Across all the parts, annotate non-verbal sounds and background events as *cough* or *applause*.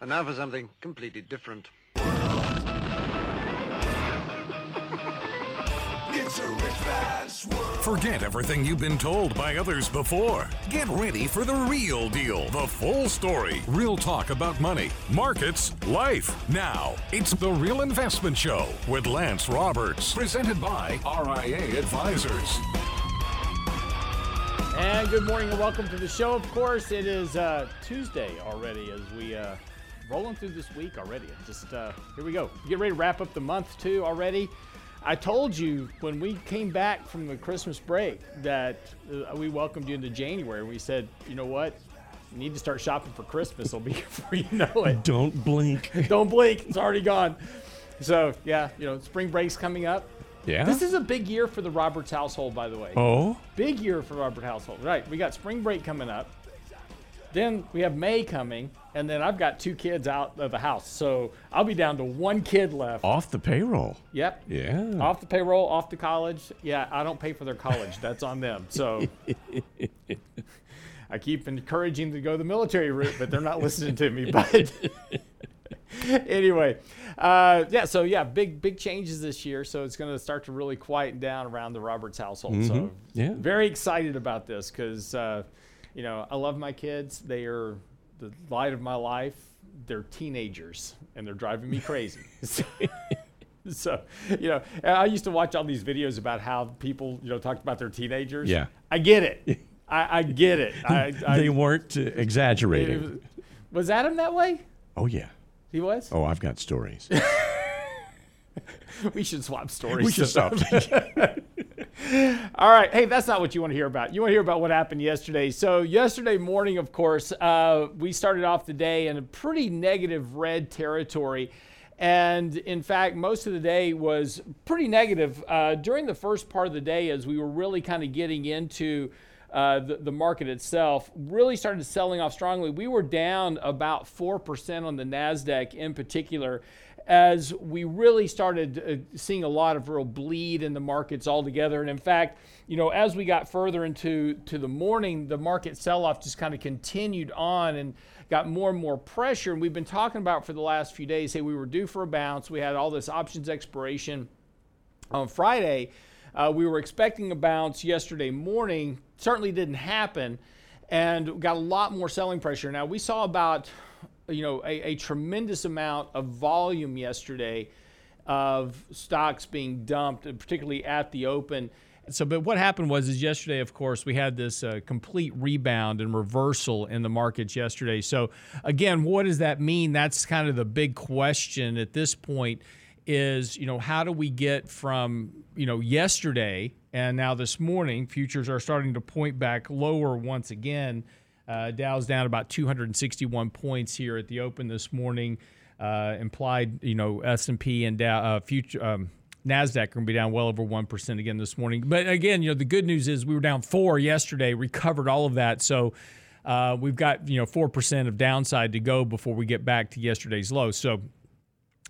And now for something completely different. Forget everything you've been told by others before. Get ready for the real deal, the full story, real talk about money, markets, life. Now, it's The Real Investment Show with Lance Roberts, presented by RIA Advisors. And good morning and welcome to the show. Of course, it is uh, Tuesday already as we uh, rolling through this week already. Just uh, here we go. Get ready to wrap up the month too already. I told you when we came back from the Christmas break that uh, we welcomed you into January. We said, you know what? You need to start shopping for Christmas. It'll be *laughs* before you know it. Don't blink. *laughs* Don't blink. It's already gone. So, yeah, you know, spring break's coming up. Yeah. This is a big year for the Roberts household, by the way. oh, Big year for the Robert household. Right. We got spring break coming up. Then we have May coming, and then I've got two kids out of the house. So I'll be down to one kid left. off the payroll. Yep. Yeah. Off the payroll, off to college. Yeah, I don't pay for their college. That's on them. So *laughs* I keep encouraging them to go the military route, but they're not listening to me. But *laughs* anyway, uh, yeah. So yeah, big big changes this year. So it's going to start to really quieten down around the Roberts household. So Mhm. Yeah. very excited about this because uh, you know I love my kids. They are the light of my life. They're teenagers and they're driving me crazy. *laughs* *laughs* so, so, you know, I used to watch all these videos about how people, you know, talked about their teenagers. Yeah. I get it. *laughs* I, I get it. I, I, they weren't uh, exaggerating. was Adam that way? oh yeah. He was. Oh, I've got stories. We should swap stories. we should stop. *laughs* All right. Hey, that's not what you want to hear about. You want to hear about what happened yesterday. So, yesterday morning, of course, uh, we started off the day in a pretty negative red territory. And in fact, most of the day was pretty negative uh, during the first part of the day as we were really kind of getting into uh, the, the market itself. Really started selling off strongly. We were down about 4% on the NASDAQ in particular as we really started uh, seeing a lot of real bleed in the markets altogether. And in fact, you know, as we got further into to the morning, the market sell-off just kind of continued on and got more and more pressure. And we've been talking about for the last few days, hey, we were due for a bounce. We had all this options expiration on Friday. Uh, we were expecting a bounce yesterday morning. Certainly didn't happen, and got a lot more selling pressure. Now we saw about, you know, a, a tremendous amount of volume yesterday of stocks being dumped, particularly at the open. So, but what happened was, is yesterday, of course, we had this uh, complete rebound and reversal in the markets yesterday. So, again, what does that mean? That's kind of the big question at this point. Is you know how do we get from you know yesterday and now this morning futures are starting to point back lower once again. Uh, Dow's down about 261 points here at the open this morning. Uh, implied, you know, S&P and Dow, uh, future um, Nasdaq are going to be down well over one percent again this morning. But again, you know, the good news is we were down four yesterday, recovered all of that. So uh, we've got you know four percent of downside to go before we get back to yesterday's low. So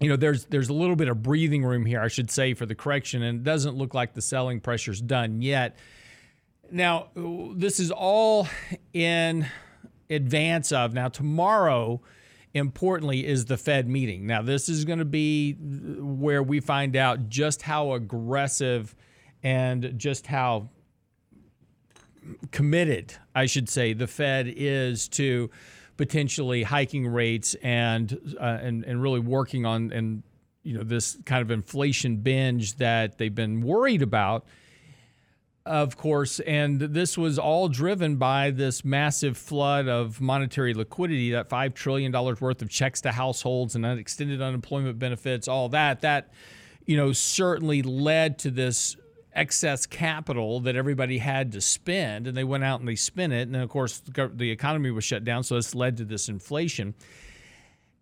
you know there's there's a little bit of breathing room here, I should say, for the correction, and it doesn't look like the selling pressure's done yet. Now, this is all in advance of now tomorrow. Importantly, is the Fed meeting. Now, this is going to be where we find out just how aggressive and just how committed, I should say, the Fed is to potentially hiking rates and uh, and and really working on and you know this kind of inflation binge that they've been worried about of course, and this was all driven by this massive flood of monetary liquidity, that $5 trillion worth of checks to households and extended unemployment benefits, all that. That, you know, certainly led to this excess capital that everybody had to spend, and they went out and they spent it. And of course, the economy was shut down, so this led to this inflation.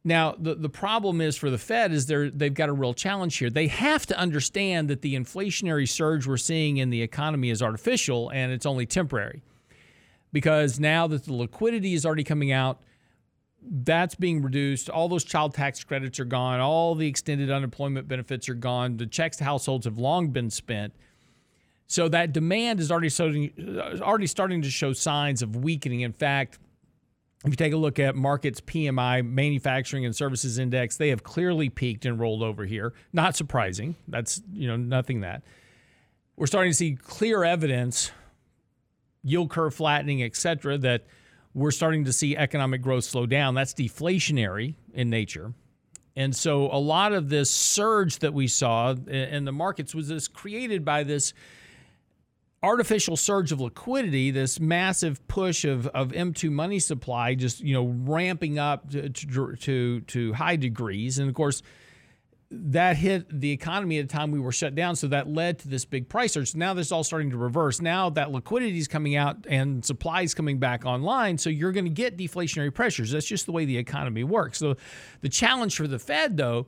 Now, the, the problem is for the Fed is they're, they've got a real challenge here. They have to understand that the inflationary surge we're seeing in the economy is artificial and it's only temporary. Because now that the liquidity is already coming out, that's being reduced. All those child tax credits are gone. All the extended unemployment benefits are gone. The checks to households have long been spent. So that demand is already starting, uh, already starting to show signs of weakening. In fact, if you take a look at Markit's PMI, manufacturing and services index, they have clearly peaked and rolled over here. Not surprising. That's, you know, nothing that. We're starting to see clear evidence, yield curve flattening, et cetera, that we're starting to see economic growth slow down. That's deflationary in nature. And so a lot of this surge that we saw in the markets was this created by this artificial surge of liquidity, this massive push of, of M2 money supply just, you know, ramping up to, to, to high degrees. And of course, that hit the economy at a time we were shut down. So that led to this big price surge. Now this is all starting to reverse. Now that liquidity is coming out and supply is coming back online. So you're going to get deflationary pressures. That's just the way the economy works. So the challenge for the Fed, though,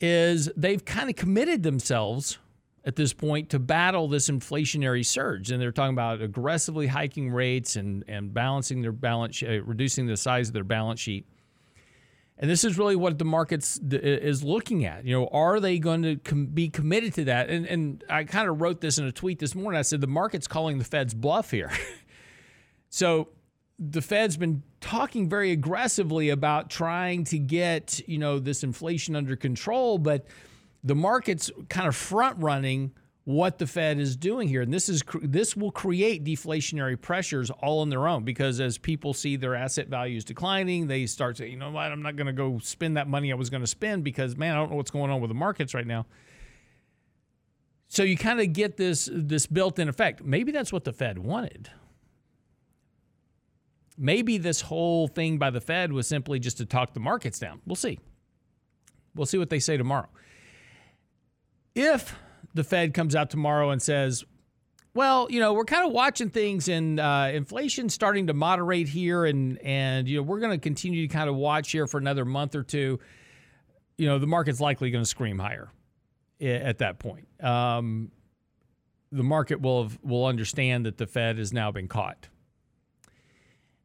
is they've kind of committed themselves at this point to battle this inflationary surge. And they're talking about aggressively hiking rates and, and balancing their balance, uh, reducing the size of their balance sheet. And this is really what the markets is looking at. You know, are they going to com- be committed to that? And, and I kind of wrote this in a tweet this morning. I said the market's calling the Fed's bluff here. *laughs* so the Fed's been talking very aggressively about trying to get you know this inflation under control, but the market's kind of front running what the Fed is doing here, and this is this will create deflationary pressures all on their own because as people see their asset values declining, they start saying, you know what, I'm not going to go spend that money I was going to spend because man, I don't know what's going on with the markets right now. So you kind of get this this built-in effect. Maybe that's what the Fed wanted. Maybe this whole thing by the Fed was simply just to talk the markets down. We'll see. We'll see what they say tomorrow. If the Fed comes out tomorrow and says, well, you know, we're kind of watching things and uh, inflation starting to moderate here, and and you know we're going to continue to kind of watch here for another month or two. You know, the market's likely going to scream higher at that point. Um, the market will have, will understand that the Fed has now been caught.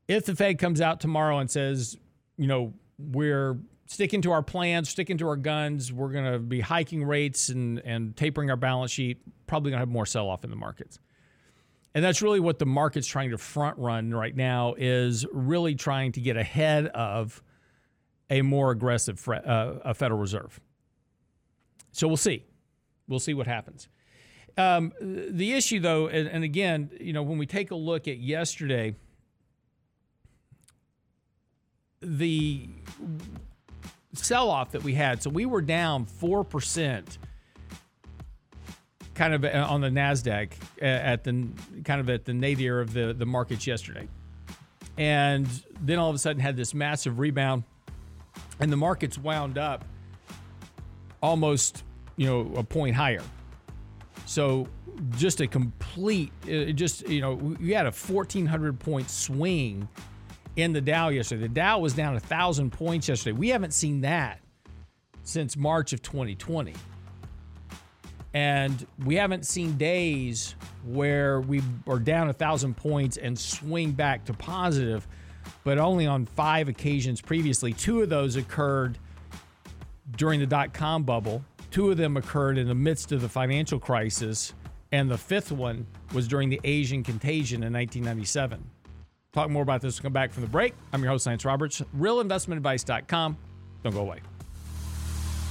If the Fed comes out tomorrow and says, you know, we're sticking to our plans, sticking to our guns. We're going to be hiking rates and, and tapering our balance sheet. Probably going to have more sell off in the markets. And that's really what the market's trying to front run right now is really trying to get ahead of a more aggressive uh, a Federal Reserve. So we'll see. We'll see what happens. Um, the issue, though, and, and again, you know, when we take a look at yesterday, the sell off that we had. So we were down 4% kind of uh, on the NASDAQ uh, at the kind of at the nadir of the, the markets yesterday. And then all of a sudden had this massive rebound and the markets wound up almost, you know, a point higher. So just a complete, uh, just, you know, we had a 1,400 point swing in the Dow yesterday. The Dow was down a thousand points yesterday. We haven't seen that since March of 2020. And we haven't seen days where we are down a thousand points and swing back to positive, but only on five occasions previously. Two of those occurred during the dot com bubble, two of them occurred in the midst of the financial crisis, and the fifth one was during the Asian contagion in 1997. Talk more about this when we come back from the break. I'm your host, Lance Roberts, realinvestmentadvice.com. Don't go away.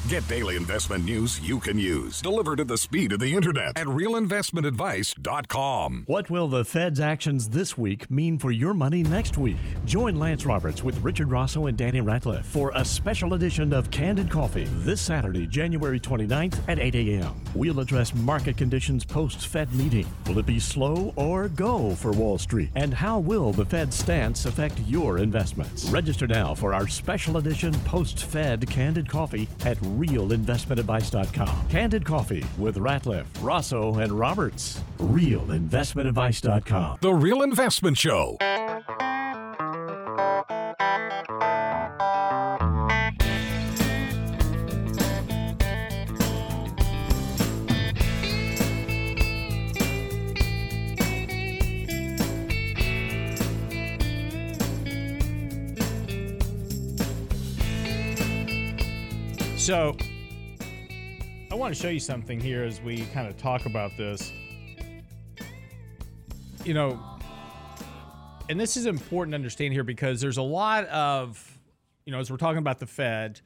Get daily investment news you can use, delivered at the speed of the internet at realinvestmentadvice.com. What will the Fed's actions this week mean for your money next week? Join Lance Roberts with Richard Rosso and Danny Ratliff for a special edition of Candid Coffee this Saturday, January 29th at 8 a.m. We'll address market conditions post Fed meeting. Will it be slow or go for Wall Street? And how will the Fed stance affect your investments? Register now for our special edition post Fed Candid Coffee at realinvestmentadvice.com. Candid Coffee with Ratliff, Rosso, and Roberts. Realinvestmentadvice.com. The Real Investment Show. So, I want to show you something here as we kind of talk about this. You know, and this is important to understand here because there's a lot of, you know, as we're talking about the Fed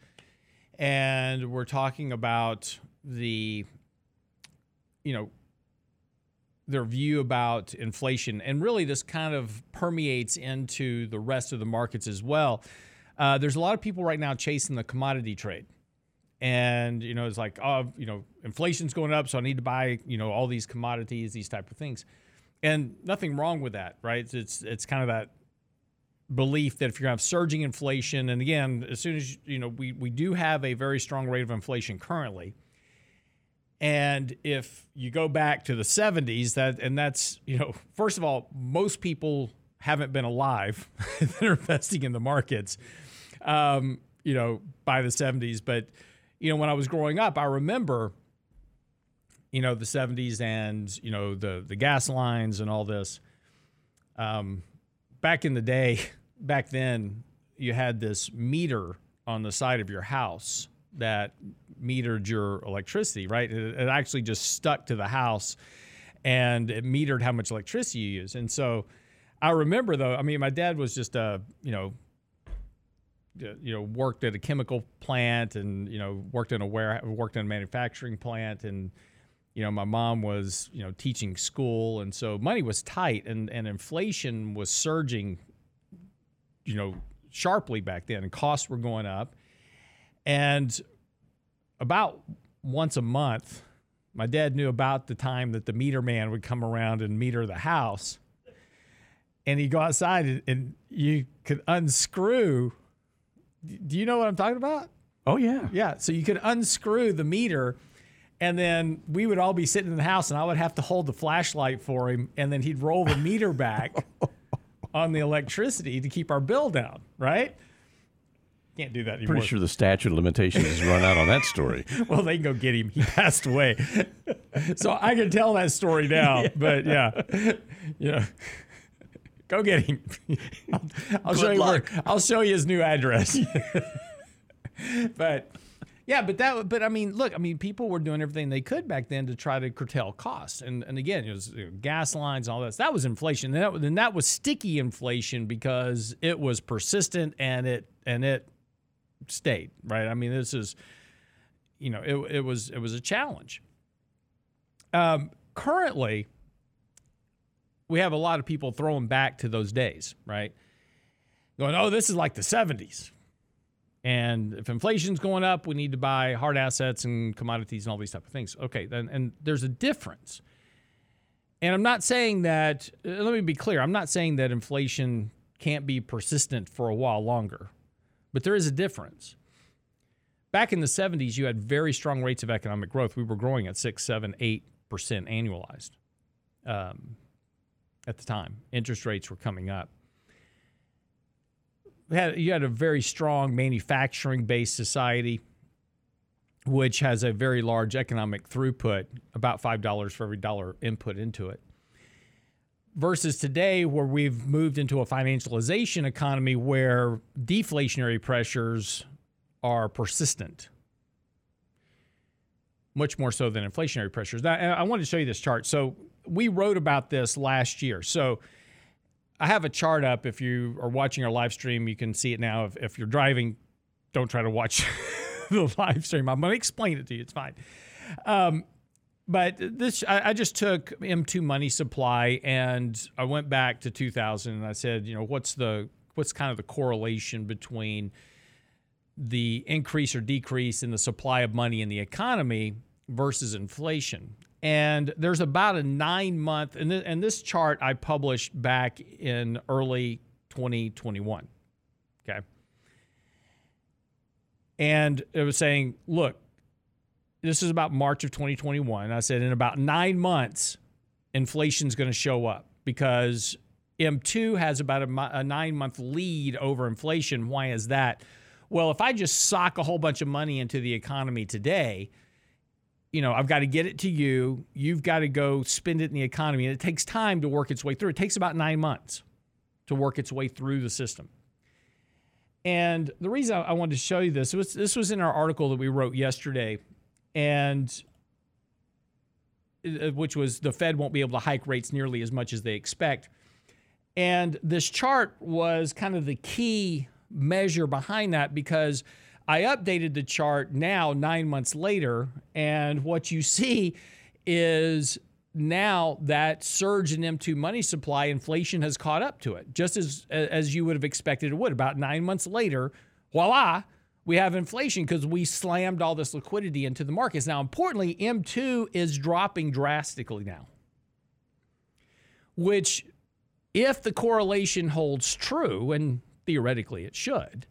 and we're talking about the, you know, their view about inflation. And really, this kind of permeates into the rest of the markets as well. Uh, there's a lot of people right now chasing the commodity trade. And, you know, it's like, oh, you know, inflation's going up, so I need to buy, you know, all these commodities, these type of things. And nothing wrong with that, right? It's it's kind of that belief that if you're going to have surging inflation, and again, as soon as you know, we we do have a very strong rate of inflation currently. And if you go back to the 70s, that and that's you know, first of all, most people haven't been alive *laughs* that are investing in the markets, um, you know, by the 70s. But you know, when I was growing up, I remember you know the 70s and you know the the gas lines and all this. Um, back in the day *laughs* back then you had this meter on the side of your house that metered your electricity right? It, it actually just stuck to the house and it metered how much electricity you use. And so i remember though i mean my dad was just a you know you know worked at a chemical plant and you know worked in a ware worked in a manufacturing plant and you know, my mom was, you know, teaching school. And so money was tight and, and inflation was surging, you know, sharply back then and costs were going up. And about once a month, my dad knew about the time that the meter man would come around and meter the house. And he'd go outside and, and you could unscrew. Do you know what I'm talking about? Oh, yeah. Yeah. So you could unscrew the meter and then we would all be sitting in the house, and I would have to hold the flashlight for him, and then he'd roll the meter *laughs* back on the electricity to keep our bill down, right? Can't do that anymore. Pretty sure the statute of limitations has run out on that story. *laughs* well, they can go get him. He passed away. *laughs* so I can tell that story now, yeah. but yeah. Yeah. Go get him. *laughs* I'll, I'll show luck. you where, I'll show you his new address. *laughs* but yeah, but that, but I mean, look, I mean, people were doing everything they could back then to try to curtail costs, and and again, it was you know, gas lines, and all that. That was inflation, and that, and that was sticky inflation because it was persistent and it and it stayed right. I mean, this is, you know, it it was it was a challenge. Um, currently, we have a lot of people throwing back to those days, right? Going, oh, this is like the '70s and if inflation's going up, we need to buy hard assets and commodities and all these type of things. Okay, then and there's a difference. And I'm not saying that. Uh, let me be clear. I'm not saying that inflation can't be persistent for a while longer, but there is a difference. Back in the 70s, you had very strong rates of economic growth. We were growing at six, seven, eight percent annualized um, at the time. Interest rates were coming up. Had you had a very strong manufacturing based society which has a very large economic throughput about $5 for every dollar input into it. Versus today where we've moved into a financialization economy where deflationary pressures are persistent. Much more so than inflationary pressures. Now, i wanted to show you this chart. So we wrote about this last year so I have a chart up. If you are watching our live stream, you can see it now. If, if you're driving, don't try to watch *laughs* the live stream. I'm going to explain it to you. It's fine. Um, but this, I, I, just took M2 money supply and I went back to 2000 and I said, you know, what's the what's kind of the correlation between the increase or decrease in the supply of money in the economy versus inflation? And there's about a nine month, and, th- and this chart I published back in early 2021. Okay. And it was saying, look, this is about March of 2021. I said, in about nine months, inflation's going to show up because M2 has about a, a nine month lead over inflation. Why is that? Well, if I just sock a whole bunch of money into the economy today, you know, I've got to get it to you. You've got to go spend it in the economy. And it takes time to work its way through. It takes about nine months to work its way through the system. And the reason I wanted to show you this was this was in our article that we wrote yesterday, and uh, which was the Fed won't be able to hike rates nearly as much as they expect. And this chart was kind of the key measure behind that because I updated the chart now, nine months later. And what you see is now that surge in M2 money supply, inflation has caught up to it, just as, as you would have expected it would. About nine months later, voila, we have inflation because we slammed all this liquidity into the markets. Now, importantly, M2 is dropping drastically now, which, if the correlation holds true, and theoretically it should,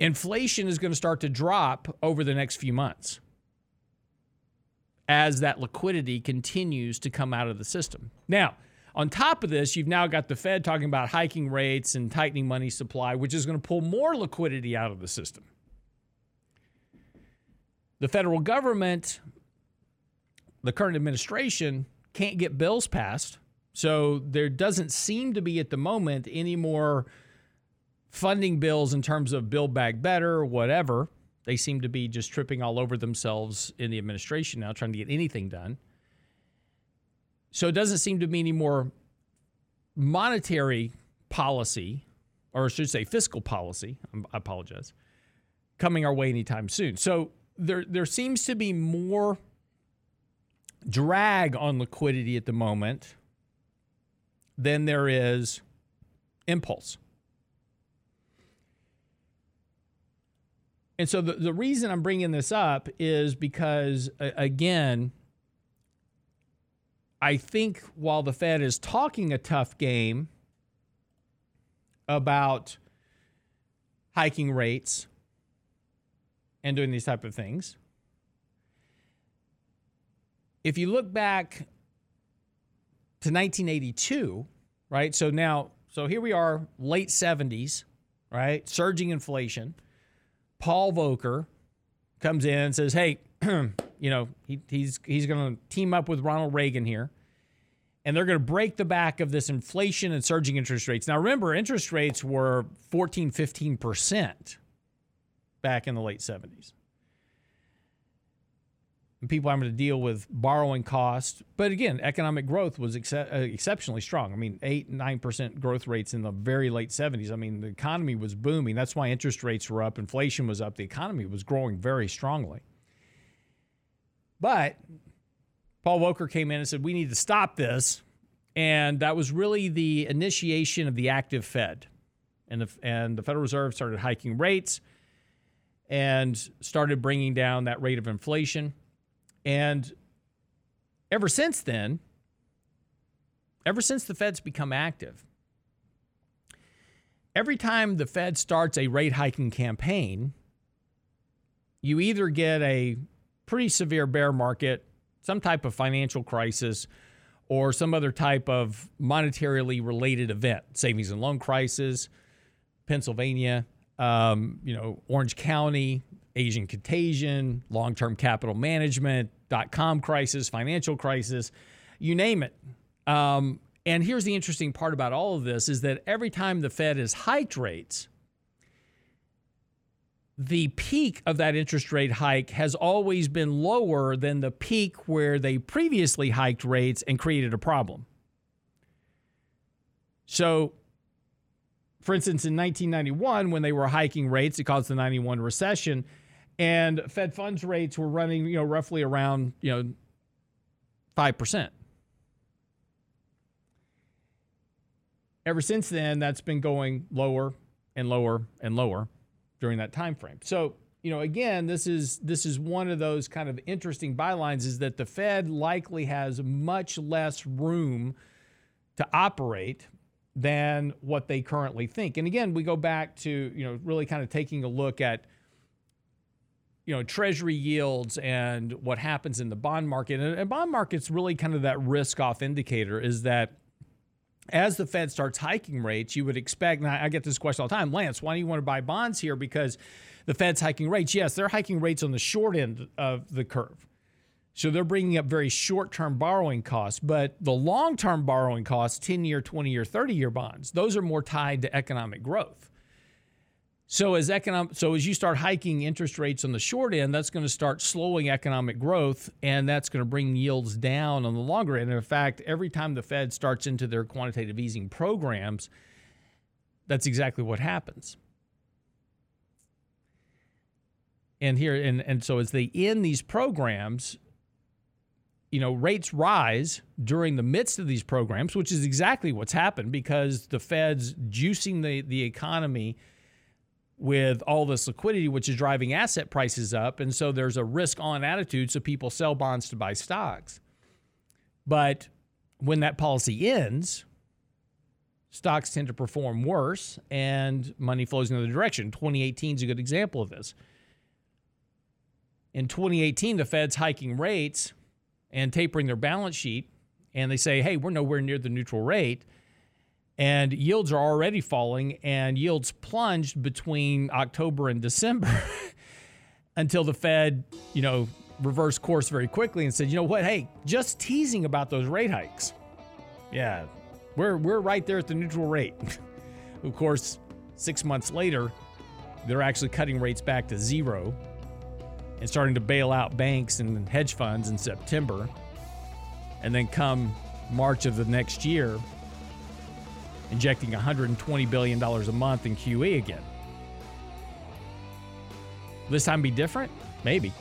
inflation is going to start to drop over the next few months as that liquidity continues to come out of the system. Now, on top of this, you've now got the Fed talking about hiking rates and tightening money supply, which is going to pull more liquidity out of the system. The federal government, the current administration, can't get bills passed. So there doesn't seem to be at the moment any more funding bills in terms of Build Back Better, whatever. They seem to be just tripping all over themselves in the administration now, trying to get anything done. So it doesn't seem to be any more monetary policy, or I should say fiscal policy, I apologize, coming our way anytime soon. So there, there seems to be more drag on liquidity at the moment than there is impulse. And so the, the reason I'm bringing this up is because, again, I think while the Fed is talking a tough game about hiking rates and doing these type of things, if you look back to 1982, right? So now, so here we are, late 70s, right? Surging inflation. Paul Volcker comes in and says, "Hey, *clears throat* you know, he, he's he's going to team up with Ronald Reagan here, and they're going to break the back of this inflation and surging interest rates. Now, remember, interest rates were 14, 15 percent back in the late 70s. And people having to deal with borrowing costs. But again, economic growth was ex- uh, exceptionally strong. I mean, 8, 9% growth rates in the very late 70s. I mean, the economy was booming. That's why interest rates were up, inflation was up, the economy was growing very strongly. But Paul Volcker came in and said, we need to stop this. And that was really the initiation of the active Fed. And the, and the Federal Reserve started hiking rates and started bringing down that rate of inflation. And ever since then, ever since the Fed's become active, every time the Fed starts a rate hiking campaign, you either get a pretty severe bear market, some type of financial crisis, or some other type of monetarily related event, savings and loan crisis, Pennsylvania, um, you know, Orange County, Asian contagion, long term capital management, dot com crisis, financial crisis, you name it. Um, and here's the interesting part about all of this is that every time the Fed has hiked rates, the peak of that interest rate hike has always been lower than the peak where they previously hiked rates and created a problem. So, for instance, in 1991, when they were hiking rates, it caused the 91 recession, and Fed funds rates were running, you know, roughly around, you know, 5%. Ever since then, that's been going lower and lower and lower during that time frame. So, you know, again, this is this is one of those kind of interesting bylines is that the Fed likely has much less room to operate than what they currently think. And again, we go back to, you know, really kind of taking a look at you know treasury yields and what happens in the bond market and, and bond market's really kind of that risk off indicator is that as the Fed starts hiking rates, you would expect, and I get this question all the time Lance, why do you want to buy bonds here? Because the Fed's hiking rates. Yes, they're hiking rates on the short end of the curve. So they're bringing up very short term borrowing costs, but the long term borrowing costs, 10 year, 20 year, 30 year bonds, those are more tied to economic growth. So as economic, so as you start hiking interest rates on the short end, that's going to start slowing economic growth, and that's going to bring yields down on the longer end. And in fact, every time the Fed starts into their quantitative easing programs, that's exactly what happens. And here, and and so as they end these programs, you know, rates rise during the midst of these programs, which is exactly what's happened because the Fed's juicing the the economy with all this liquidity, which is driving asset prices up. And so there's a risk on attitude. So people sell bonds to buy stocks. But when that policy ends, stocks tend to perform worse and money flows in the other direction. 2018 is a good example of this. In 2018, the Fed's hiking rates and tapering their balance sheet, and they say, hey, we're nowhere near the neutral rate and yields are already falling and yields plunged between October and December *laughs* until the Fed, you know, reversed course very quickly and said, "You know what? Hey, just teasing about those rate hikes. Yeah, we're we're right there at the neutral rate." *laughs* of course, 6 months later, they're actually cutting rates back to zero and starting to bail out banks and hedge funds in September. And then come March of the next year, injecting $120 billion a month in QE again. This time be different? Maybe.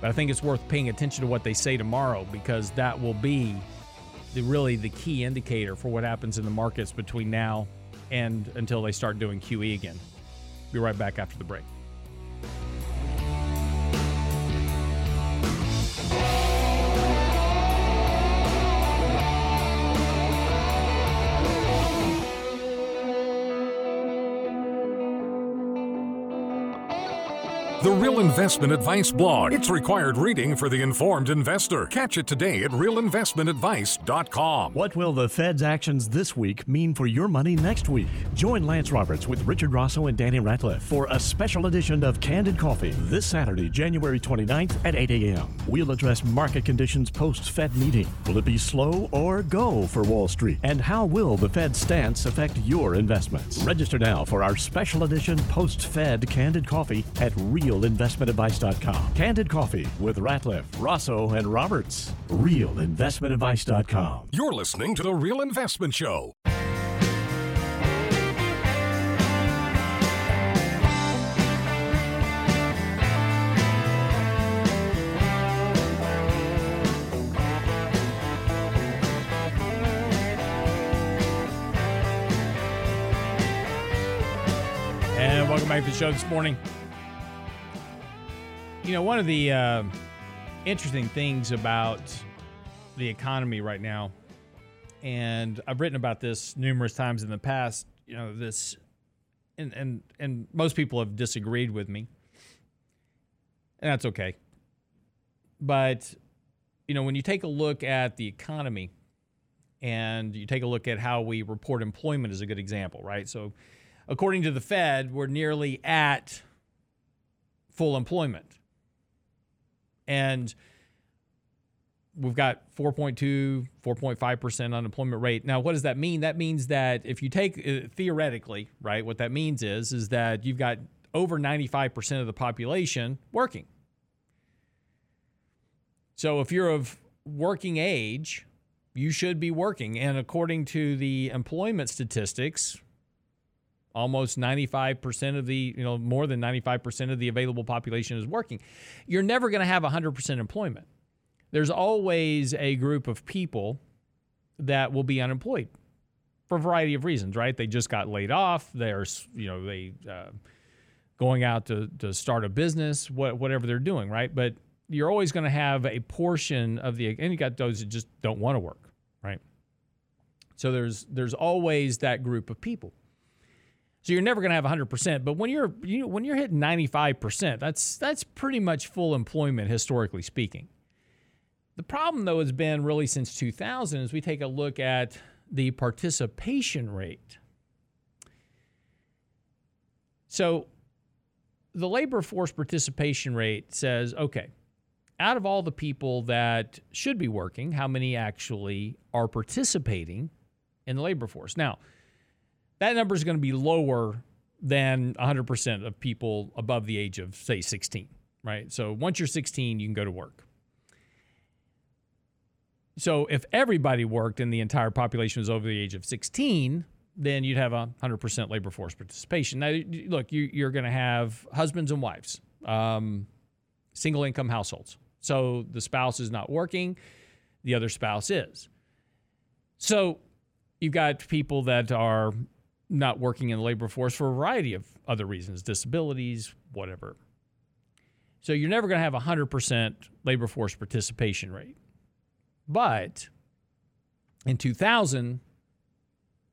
But I think it's worth paying attention to what they say tomorrow because that will be the, really the key indicator for what happens in the markets between now and until they start doing QE again. Be right back after the break. Investment Advice blog. It's required reading for the informed investor. Catch it today at realinvestmentadvice.com. What will the Fed's actions this week mean for your money next week? Join Lance Roberts with Richard Rosso and Danny Ratliff for a special edition of Candid Coffee this Saturday, January 29th at 8 a.m. We'll address market conditions post Fed meeting. Will it be slow or go for Wall Street? And how will the Fed stance affect your investments? Register now for our special edition post Fed Candid Coffee at Real realinvestmentadvice.com. Candid Coffee with Ratliff, Rosso, and Roberts. Realinvestmentadvice.com. You're listening to The Real Investment Show. And welcome back to the show this morning. You know, one of the uh, interesting things about the economy right now, and I've written about this numerous times in the past. You know, this, and and and most people have disagreed with me, and that's okay. But you know, when you take a look at the economy, and you take a look at how we report employment, is a good example, right? So, according to the Fed, we're nearly at full employment and we've got 4.2 4.5% unemployment rate. Now what does that mean? That means that if you take uh, theoretically right what that means is is that you've got over 95% of the population working. So if you're of working age you should be working. And according to the employment statistics almost 95% of the you know more than 95% of the available population is working. You're never going to have 100% employment. There's always a group of people that will be unemployed for a variety of reasons right? They just got laid off. They're you know they uh, going out to, to start a business what, whatever they're doing right? But you're always going to have a portion of the and you got those that just don't want to work right? So there's there's always that group of people so you're never going to have 100%, but when you're you know, when you're hitting 95%, that's that's pretty much full employment historically speaking. The problem though has been really since 2000 as we take a look at the participation rate. So the labor force participation rate says, okay, out of all the people that should be working, how many actually are participating in the labor force? Now, that number is going to be lower than 100% of people above the age of, say, 16, right? So once you're 16, you can go to work. So if everybody worked and the entire population was over the age of 16, then you'd have a 100% labor force participation. Now, look, you, are going to have husbands and wives, um, single income households. So the spouse is not working, the other spouse is. So you've got people that are not working in the labor force for a variety of other reasons, disabilities, whatever. So you're never going to have a 100% labor force participation rate. But in 2000,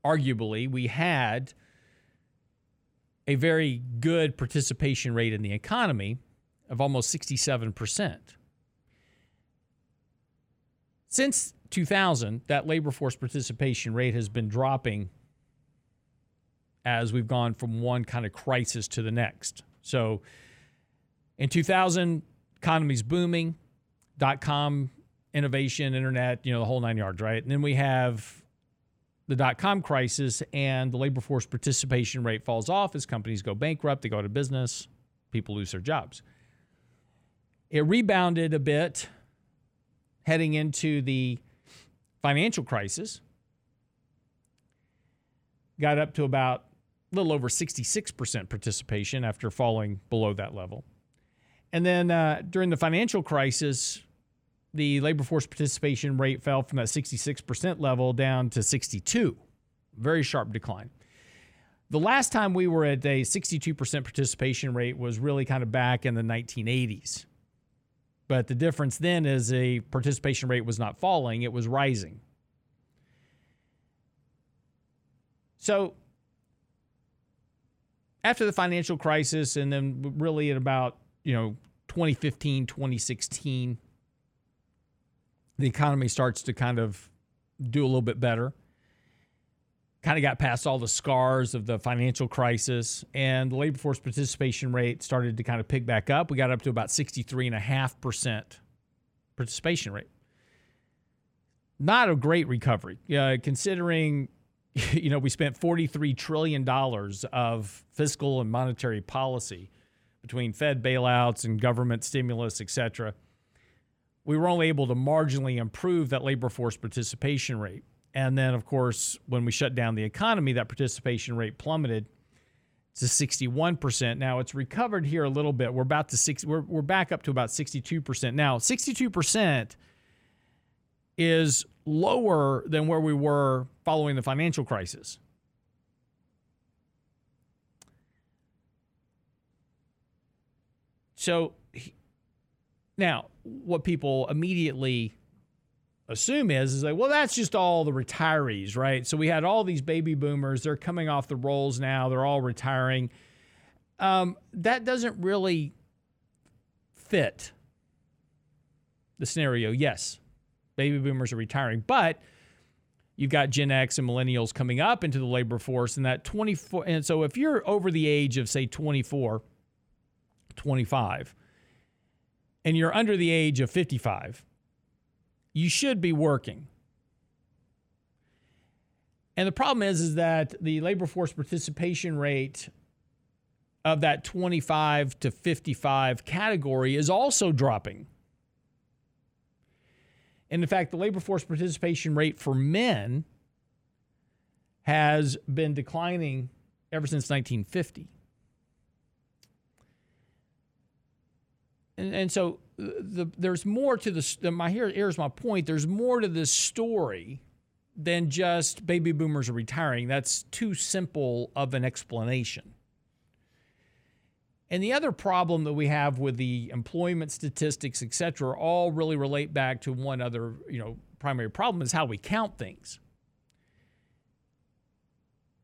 arguably, we had a very good participation rate in the economy of almost 67%. Since 2000, that labor force participation rate has been dropping as we've gone from one kind of crisis to the next. So in 2000, economy's booming, dot com innovation, internet, you know, the whole nine yards, right? And then we have the dot com crisis and the labor force participation rate falls off as companies go bankrupt, they go out of business, people lose their jobs. It rebounded a bit heading into the financial crisis, got up to about little over 66% participation after falling below that level. And then uh, during the financial crisis, the labor force participation rate fell from that 66% level down to 62. Very sharp decline. The last time we were at a 62% participation rate was really kind of back in the 1980s. But the difference then is a participation rate was not falling, it was rising. So after the financial crisis and then really at about, you know, 2015, 2016, the economy starts to kind of do a little bit better. Kind of got past all the scars of the financial crisis, and the labor force participation rate started to kind of pick back up. We got up to about 63.5% participation rate. Not a great recovery, uh, considering *laughs* you know we spent 43 trillion dollars of fiscal and monetary policy between Fed bailouts and government stimulus, et cetera we were only able to marginally improve that labor force participation rate. And then, of course, when we shut down the economy, that participation rate plummeted to 61%. Now it's recovered here a little bit. We're about to six, we're, we're back up to about 62%. Now, 62% is lower than where we were following the financial crisis. So now, what people immediately assume is is like, well, that's just all the retirees, right? So we had all these baby boomers. They're coming off the rolls now. They're all retiring. Um, that doesn't really fit the scenario. Yes, baby boomers are retiring, but you've got Gen X and millennials coming up into the labor force, and that 24. And so if you're over the age of, say, 24, 25, and you're under the age of 55, you should be working. And the problem is, is that the labor force participation rate of that 25 to 55 category is also dropping. And in fact, the labor force participation rate for men has been declining ever since 1950. And, and so the, there's more to this. My here, here's my point. There's more to this story than just baby boomers are retiring. That's too simple of an explanation. And the other problem that we have with the employment statistics, et cetera, all really relate back to one other, you know, primary problem is how we count things.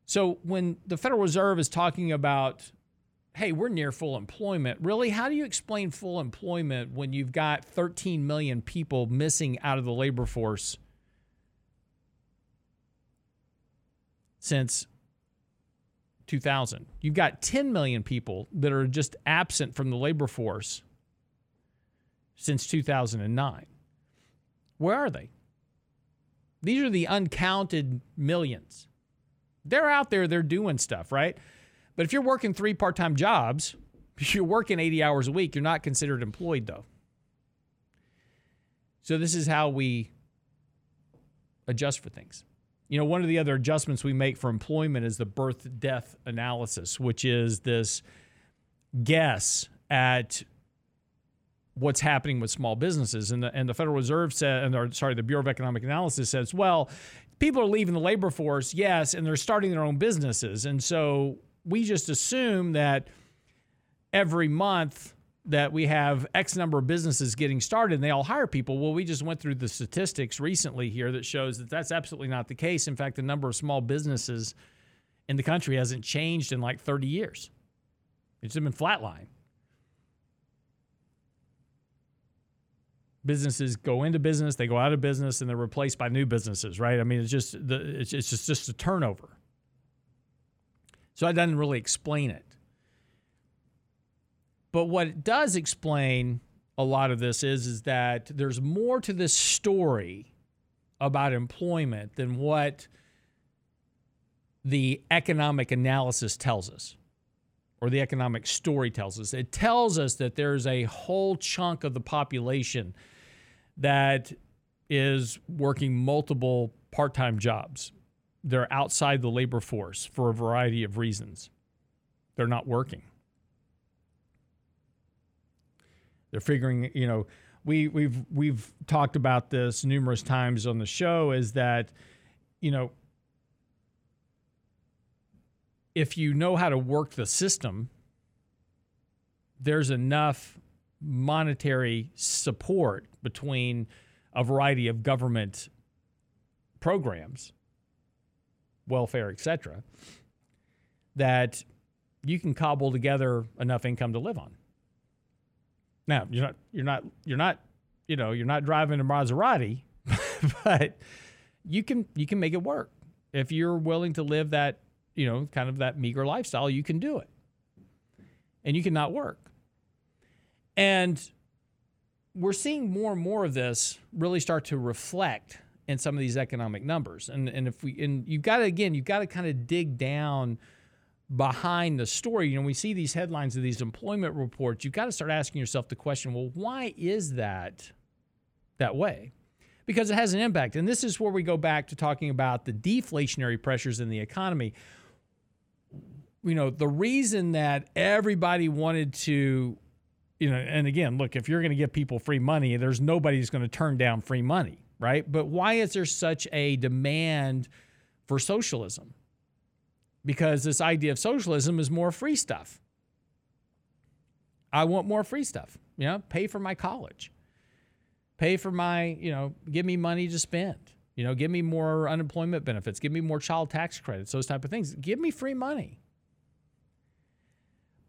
So when the Federal Reserve is talking about hey, we're near full employment. Really? How do you explain full employment when you've got 13 million people missing out of the labor force since 2000? You've got 10 million people that are just absent from the labor force since 2009. Where are they? These are the uncounted millions. They're out there, they're doing stuff, right? But if you're working three part time jobs, *laughs* you're working 80 hours a week, you're not considered employed though. So this is how we adjust for things. You know, one of the other adjustments we make for employment is the birth death analysis, which is this guess at what's happening with small businesses. And the, and the Federal Reserve said, and or, sorry, the Bureau of Economic Analysis says, well, people are leaving the labor force, yes, and they're starting their own businesses. And so we just assume that every month that we have X number of businesses getting started and they all hire people. Well, we just went through the statistics recently here that shows that that's absolutely not the case. In fact, the number of small businesses in the country hasn't changed in like 30 years. It's been flatline. Businesses go into business, they go out of business, and they're replaced by new businesses, right? I mean, it's just the it's, it's just just a turnover. So that doesn't really explain it. But what it does explain a lot of this is is that there's more to this story about employment than what the economic analysis tells us or the economic story tells us. It tells us that there's a whole chunk of the population that is working multiple part time jobs. They're outside the labor force for a variety of reasons. They're not working. They're figuring, you know, we, we've we've talked about this numerous times on the show is that, you know, if you know how to work the system, there's enough monetary support between a variety of government programs, welfare, etc., that you can cobble together enough income to live on. Now, you're not you're not you're not you know, you're not driving a Maserati, *laughs* but you can you can make it work. If you're willing to live that, you know, kind of that meager lifestyle, you can do it. And you can not work. And we're seeing more and more of this really start to reflect in some of these economic numbers. And and if we and you've got to again, you've got to kind of dig down behind the story. You know, we see these headlines of these employment reports, you've got to start asking yourself the question, well, why is that that way? Because it has an impact. And this is where we go back to talking about the deflationary pressures in the economy. You know, the reason that everybody wanted to you know, and again, look, if you're going to give people free money, there's nobody who's going to turn down free money, right? But why is there such a demand for socialism? Because this idea of socialism is more free stuff. I want more free stuff. You know, pay for my college, pay for my, you know, give me money to spend. You know, give me more unemployment benefits, give me more child tax credits, those type of things. Give me free money.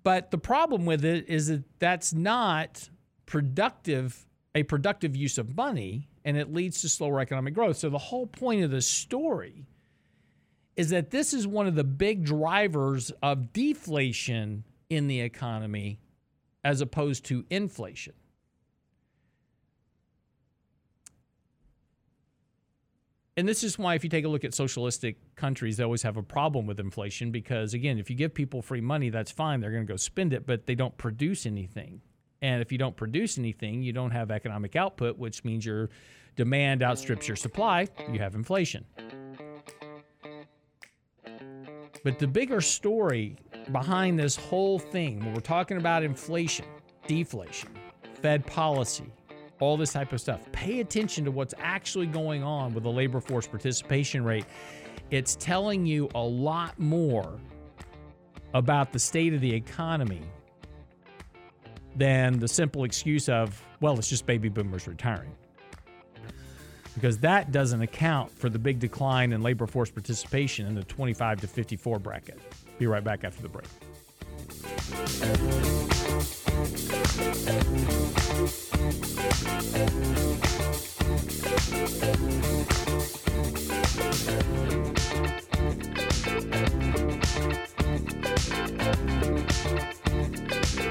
But the problem with it is that that's not productive, a productive use of money, and it leads to slower economic growth. So the whole point of the story is that this is one of the big drivers of deflation in the economy as opposed to inflation. and this is why if you take a look at socialistic countries they always have a problem with inflation because again if you give people free money that's fine. They're going to go spend it but they don't produce anything. And if you don't produce anything you don't have economic output which means your demand outstrips your supply. You have inflation but the bigger story behind this whole thing when we're talking about inflation deflation fed policy all this type of stuff. Pay attention to what's actually going on with the labor force participation rate. It's telling you a lot more about the state of the economy than the simple excuse of, well, it's just baby boomers retiring. Because that doesn't account for the big decline in labor force participation in the 25 to 54 bracket. Be right back after the break.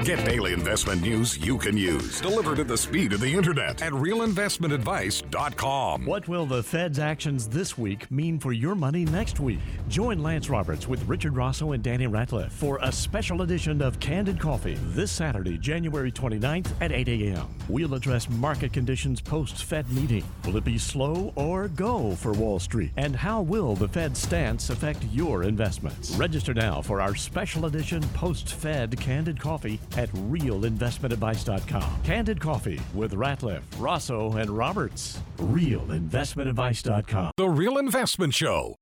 Get daily investment news you can use, delivered at the speed of the internet at realinvestmentadvice.com. What will the Fed's actions this week mean for your money next week? Join Lance Roberts with Richard Rosso and Danny Ratliff for a special edition of Candid Coffee this Saturday, January 29th at 8 a.m. We'll address market conditions post Fed meeting. Will it be slow or go for Wall Street? And how will the Fed stance affect your investments? Register now for our special edition post Fed Candid Coffee at realinvestmentadvice.com. Candid Coffee with Ratliff, Rosso, and Roberts. Realinvestmentadvice.com. The Real Investment Show.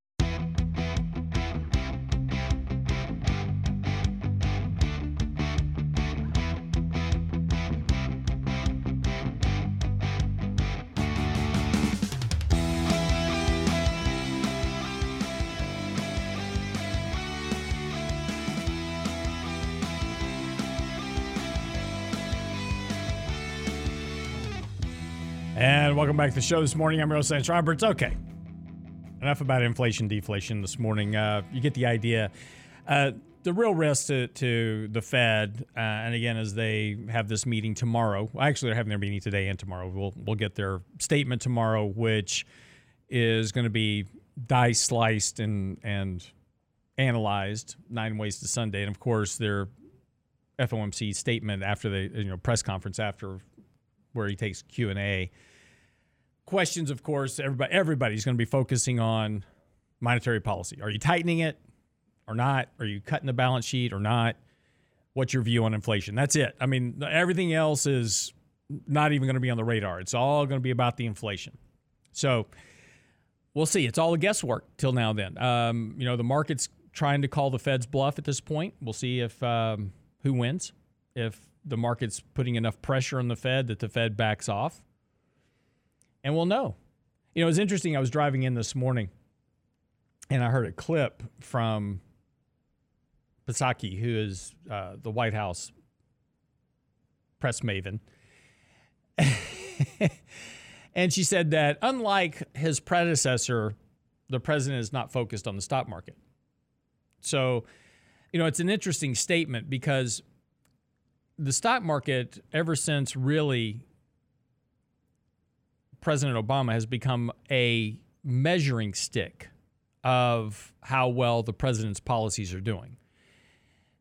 And welcome back to the show this morning. I'm Real Lance Roberts. Okay. Enough about inflation, deflation this morning. Uh, you get the idea. Uh, the real risk to, to the Fed, uh, and again, as they have this meeting tomorrow, actually, they're having their meeting today and tomorrow. We'll, we'll get their statement tomorrow, which is going to be dice sliced and, and analyzed nine ways to Sunday. And of course, their FOMC statement after the you know press conference after where he takes Q and A. Questions, of course, everybody everybody's going to be focusing on monetary policy. Are you tightening it or not? Are you cutting the balance sheet or not? What's your view on inflation? That's it. I mean, everything else is not even going to be on the radar. It's all going to be about the inflation. So we'll see. It's all a guesswork till now. Then, um, you know, the market's trying to call the Fed's bluff at this point. We'll see if um, who wins. If the market's putting enough pressure on the Fed that the Fed backs off. And we'll know. You know, it was interesting. I was driving in this morning and I heard a clip from Psaki, who is uh, the White House press maven. *laughs* and she said that unlike his predecessor, the president is not focused on the stock market. So, you know, it's an interesting statement because the stock market, ever since really President Obama, has become a measuring stick of how well the president's policies are doing.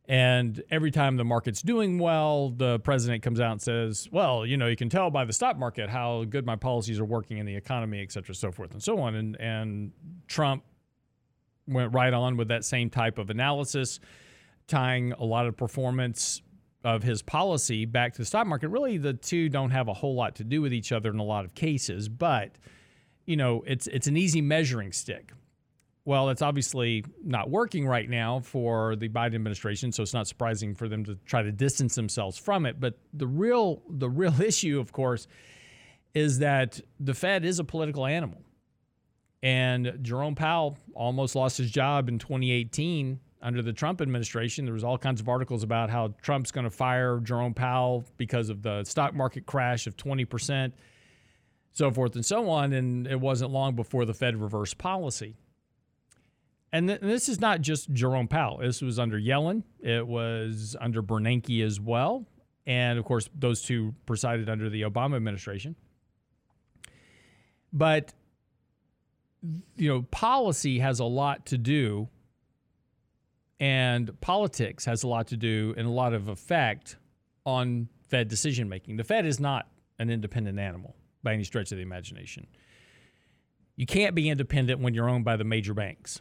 And every time the market's doing well, the president comes out and says, Well, you know, you can tell by the stock market how good my policies are working in the economy, et cetera, so forth and so on. And, and Trump went right on with that same type of analysis, tying a lot of performance of his policy back to the stock market. Really, the two don't have a whole lot to do with each other in a lot of cases, but you know, it's it's an easy measuring stick. Well, it's obviously not working right now for the Biden administration, so it's not surprising for them to try to distance themselves from it. But the real the real *laughs* issue, of course, is that the Fed is a political animal. And Jerome Powell almost lost his job in 2018 under the Trump administration. There was all kinds of articles about how Trump's going to fire Jerome Powell because of the stock market crash of 20%, so forth and so on. And it wasn't long before the Fed reversed policy. And th- this is not just Jerome Powell. This was under Yellen. It was under Bernanke as well. And of course, those two presided under the Obama administration. But, you know, policy has a lot to do and politics has a lot to do and a lot of effect on Fed decision making. The Fed is not an independent animal by any stretch of the imagination. You can't be independent when you're owned by the major banks.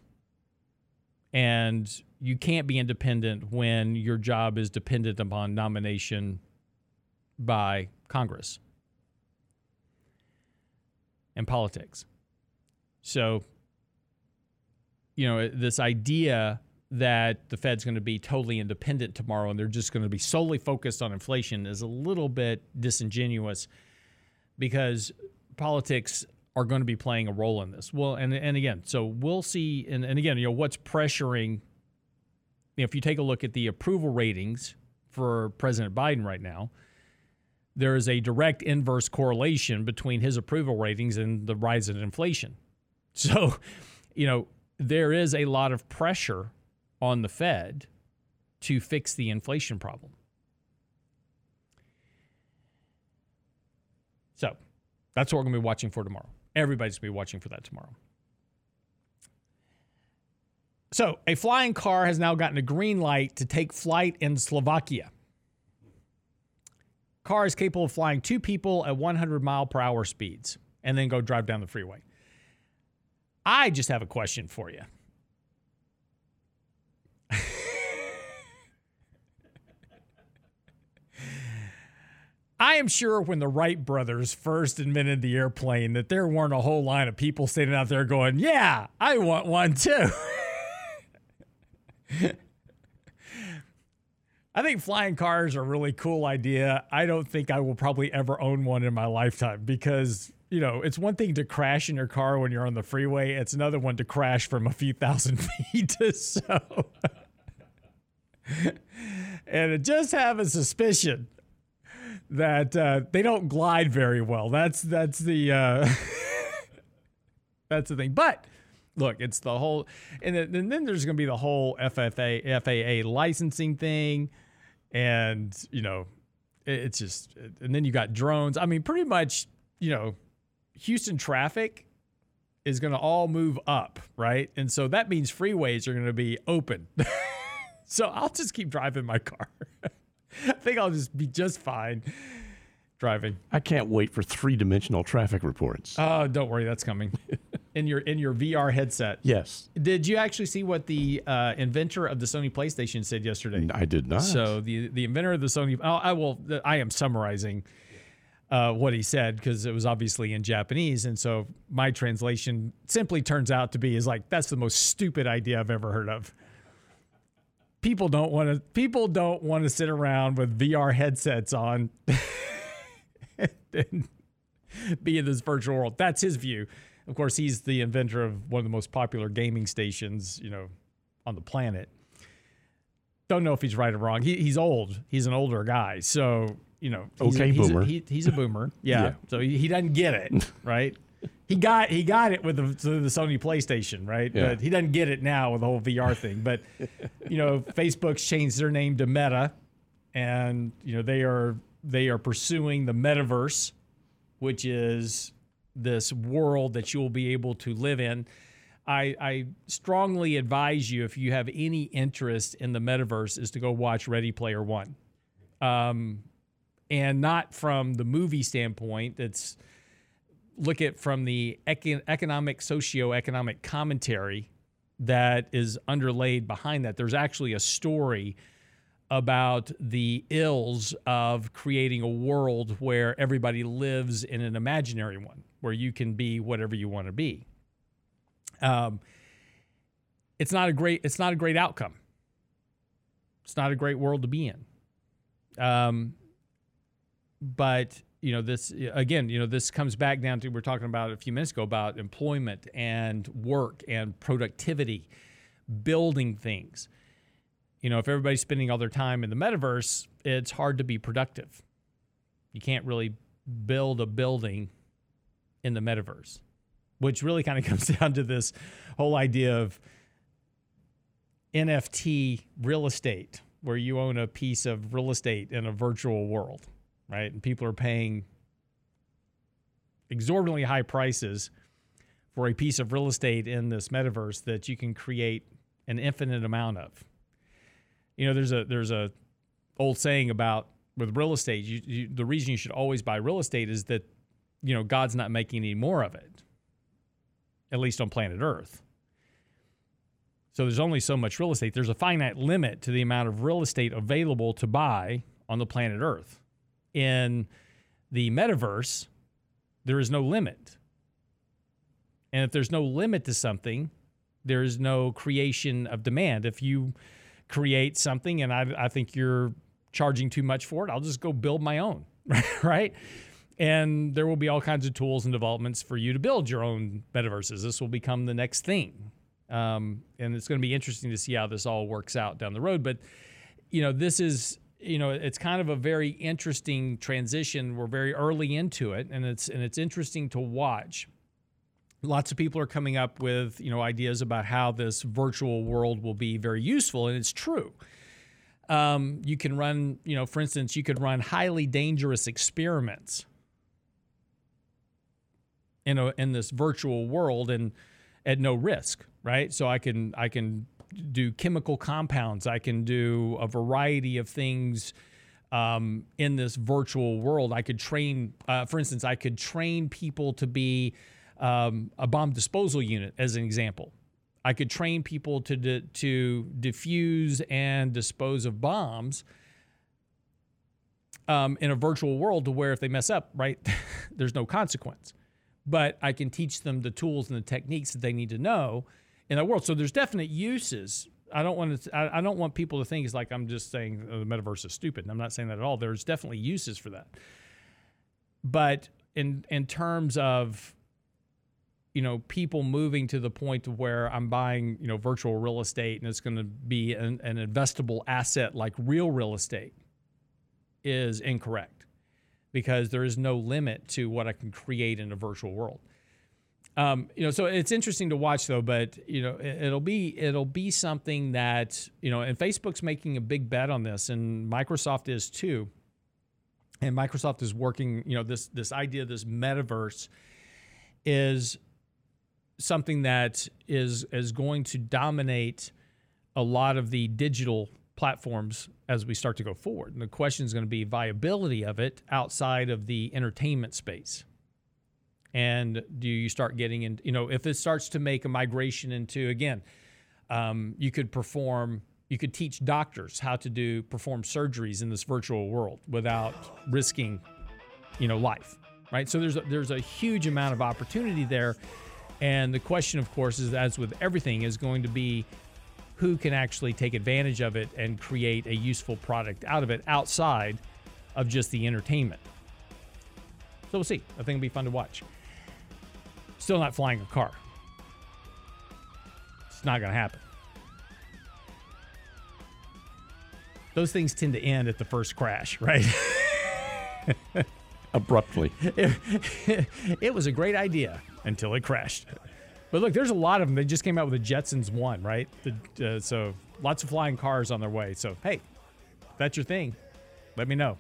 And you can't be independent when your job is dependent upon nomination by Congress and politics. So, you know, this idea that the Fed's going to be totally independent tomorrow and they're just going to be solely focused on inflation is a little bit disingenuous because politics are going to be playing a role in this. Well, and and again, so we'll see and, and again, you know, what's pressuring you know, if you take a look at the approval ratings for President Biden right now, there is a direct inverse correlation between his approval ratings and the rise in inflation. *laughs* So, you know, there is a lot of pressure on the Fed to fix the inflation problem. So that's what we're going to be watching for tomorrow. Everybody's going to be watching for that tomorrow. So, a flying car has now gotten a green light to take flight in Slovakia. Car is capable of flying two people at 100 mile per hour speeds and then go drive down the freeway. I just have a question for you. I am sure when the Wright brothers first invented the airplane that there weren't a whole line of people standing out there going, "Yeah, I want one too." *laughs* I think flying cars are a really cool idea. I don't think I will probably ever own one in my lifetime because, you know, it's one thing to crash in your car when you're on the freeway, it's another one to crash from a few thousand *laughs* feet. so, *laughs* and just have a suspicion that uh, they don't glide very well. That's that's the uh, *laughs* that's the thing. But look, it's the whole, and then, and then there's going to be the whole FFA FAA licensing thing, and you know, it, it's just, and then you got drones. I mean, pretty much, you know, Houston traffic is going to all move up, right? And so that means freeways are going to be open. *laughs* so I'll just keep driving my car. *laughs* I think I'll just be just fine driving. I can't wait for three dimensional traffic reports. Oh, don't worry, that's coming *laughs* in your in your VR headset. yes. Did you actually see what the uh, inventor of the Sony PlayStation said yesterday? I did not. So the the inventor of the Sony, oh, I will. I am summarizing uh, what he said because it was obviously in Japanese, and so my translation simply turns out to be is like that's the most stupid idea I've ever heard of. People don't want to. People don't want to sit around with VR headsets on *laughs* and be in this virtual world. That's his view. Of course, he's the inventor of one of the most popular gaming stations, you know, on the planet. Don't know if he's right or wrong. He, he's old. He's an older guy, so you know. He's Okay, a, he's a- boomer. he- he's a boomer. *laughs* Yeah. Yeah. So he, he doesn't get it, *laughs* right? He got he got it with the, the Sony PlayStation, right? Yeah. But he doesn't get it now with the whole VR thing. But you know, Facebook's changed their name to Meta, and you know they are they are pursuing the metaverse, which is this world that you will be able to live in. I, I strongly advise you if you have any interest in the metaverse is to go watch Ready Player One, um, and not from the movie standpoint. It's look at from the econ- economic socio-economic commentary that is underlaid behind that. There's actually a story about the ills of creating a world where everybody lives in an imaginary one, where you can be whatever you want to be. Um, it's not a great. It's not a great outcome. It's not a great world to be in. Um, but you know this again. You know this comes back down to we we're talking about a few minutes ago about employment and work and productivity, building things you know, if everybody's spending all their time in the metaverse, it's hard to be productive. You can't really build a building in the metaverse, which really kind of *laughs* comes down to this whole idea of NFT real estate, where you own a piece of real estate in a virtual world, right? And people are paying exorbitantly high prices for a piece of real estate in this metaverse that you can create an infinite amount of. You know there's a there's a old saying about with real estate you, you, the reason you should always buy real estate is that you know god's not making any more of it at least on planet earth. So there's only so much real estate. There's a finite limit to the amount of real estate available to buy on the planet earth in the metaverse there is no limit and if there's no limit to something there's no creation of demand if you create something and I, I think you're charging too much for it, I'll just go build my own, *laughs* right? And there will be all kinds of tools and developments for you to build your own metaverses. This will become the next thing. Um, and it's going to be interesting to see how this all works out down the road. But, you know, this is, you know, it's kind of a very interesting transition. We're very early into it, and it's and it's interesting to watch lots of people are coming up with you know ideas about how this virtual world will be very useful and it's true um, you can run you know for instance you could run highly dangerous experiments in a in this virtual world and at no risk, right? So I can I can do chemical compounds. I can do a variety of things um, in this virtual world. I could train, uh, for instance, I could train people to be um, a bomb disposal unit, as an example. I could train people to de- to defuse and dispose of bombs um, in a virtual world, to where if they mess up, right, *laughs* there's no consequence. But I can teach them the tools and the techniques that they need to know in that world. So there's definite uses. I don't want to. I, don't want people to think it's like I'm just saying oh, the metaverse is stupid. I'm not saying that at all. There's definitely uses for that. But in in terms of you know people moving to the point where I'm buying you know virtual real estate and it's going to be an, an investable asset like real real estate is incorrect because there is no limit to what I can create in a virtual world. Um, you know, so it's interesting to watch though, but you know, it, will be it'll be something that you know, and Facebook's making a big bet on this, and Microsoft is too. And Microsoft is working, you know, this this idea, this metaverse, is something that is is going to dominate a lot of the digital platforms as we start to go forward. And the question is going to be viability of it outside of the entertainment space and do you start getting in you know if it starts to make a migration into again um, you could perform you could teach doctors how to do perform surgeries in this virtual world without risking you know life right? So there's a, there's a huge amount of opportunity there. And the question of course is as with everything is going to be who can actually take advantage of it and create a useful product out of it outside of just the entertainment. So we'll see. I think it'll be fun to watch Still not flying a car. It's not going to happen. Those things tend to end at the first crash, right? *laughs* Abruptly. It, *laughs* it, was a great idea until it crashed. But look, there's a lot of them. They just came out with the Jetsons one, right? The, uh, so lots of flying cars on their way. So hey, if that's your thing, let me know.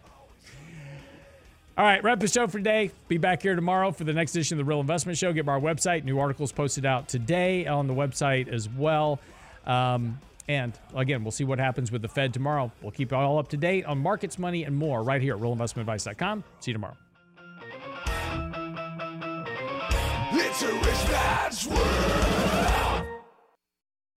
All right, wrap the show for today. Be back here tomorrow for the next edition of the Real Investment Show. Get our website. New articles posted out today on the website as well. Um, and again, we'll see what happens with the Fed tomorrow. We'll keep it all up to date on markets, money, and more right here at realinvestmentadvice.com. See you tomorrow. It's a rich man's world.